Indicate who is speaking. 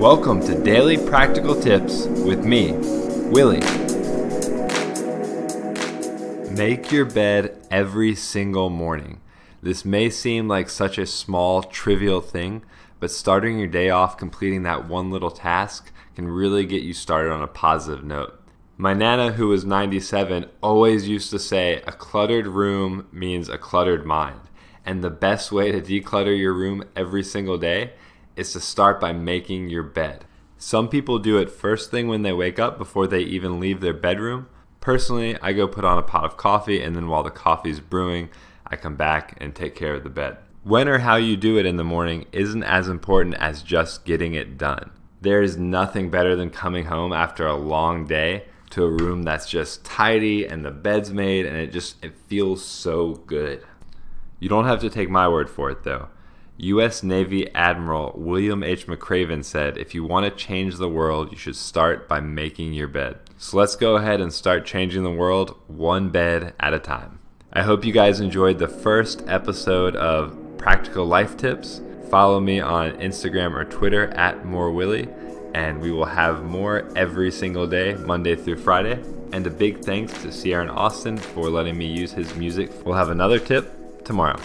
Speaker 1: Welcome to Daily Practical Tips with me, Willie. Make your bed every single morning. This may seem like such a small, trivial thing, but starting your day off completing that one little task can really get you started on a positive note. My Nana, who was 97, always used to say, a cluttered room means a cluttered mind. And the best way to declutter your room every single day is to start by making your bed. Some people do it first thing when they wake up before they even leave their bedroom. Personally, I go put on a pot of coffee and then while the coffee's brewing, I come back and take care of the bed. When or how you do it in the morning isn't as important as just getting it done. There is nothing better than coming home after a long day to a room that's just tidy and the bed's made and it just it feels so good. You don't have to take my word for it though. U.S. Navy Admiral William H. McRaven said, If you want to change the world, you should start by making your bed. So let's go ahead and start changing the world one bed at a time. I hope you guys enjoyed the first episode of Practical Life Tips. Follow me on Instagram or Twitter at MoreWillie, and we will have more every single day, Monday through Friday. And a big thanks to and Austin for letting me use his music. We'll have another tip tomorrow.